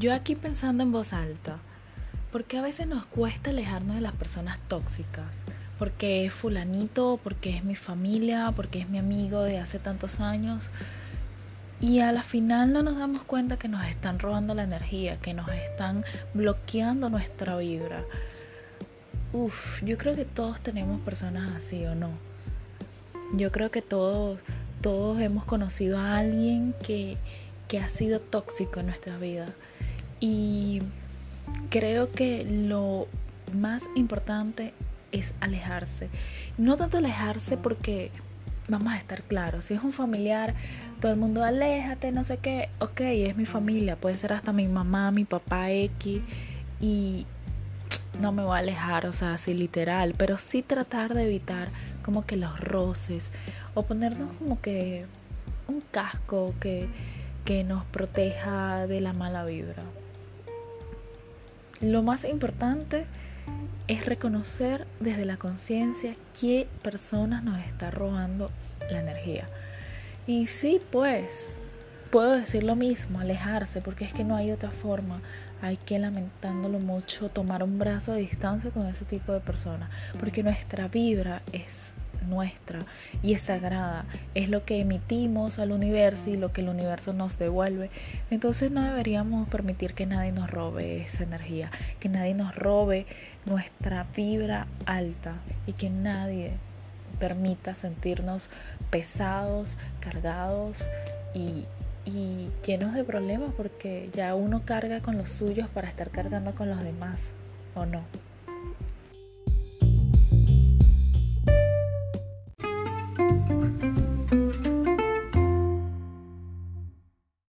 yo aquí pensando en voz alta, porque a veces nos cuesta alejarnos de las personas tóxicas? Porque es fulanito, porque es mi familia, porque es mi amigo de hace tantos años. Y a la final no nos damos cuenta que nos están robando la energía, que nos están bloqueando nuestra vibra. Uf, yo creo que todos tenemos personas así o no. Yo creo que todos, todos hemos conocido a alguien que, que ha sido tóxico en nuestra vida. Y creo que lo más importante es alejarse. No tanto alejarse porque vamos a estar claros, si es un familiar, todo el mundo aléjate, no sé qué, ok, es mi familia, puede ser hasta mi mamá, mi papá X, y no me voy a alejar, o sea, así literal, pero sí tratar de evitar como que los roces, o ponernos como que un casco que, que nos proteja de la mala vibra. Lo más importante es reconocer desde la conciencia qué personas nos está robando la energía. Y sí, pues, puedo decir lo mismo, alejarse, porque es que no hay otra forma. Hay que, lamentándolo mucho, tomar un brazo de distancia con ese tipo de personas, porque nuestra vibra es nuestra y es sagrada, es lo que emitimos al universo y lo que el universo nos devuelve. Entonces no deberíamos permitir que nadie nos robe esa energía, que nadie nos robe nuestra vibra alta y que nadie permita sentirnos pesados, cargados y, y llenos de problemas porque ya uno carga con los suyos para estar cargando con los demás, ¿o no?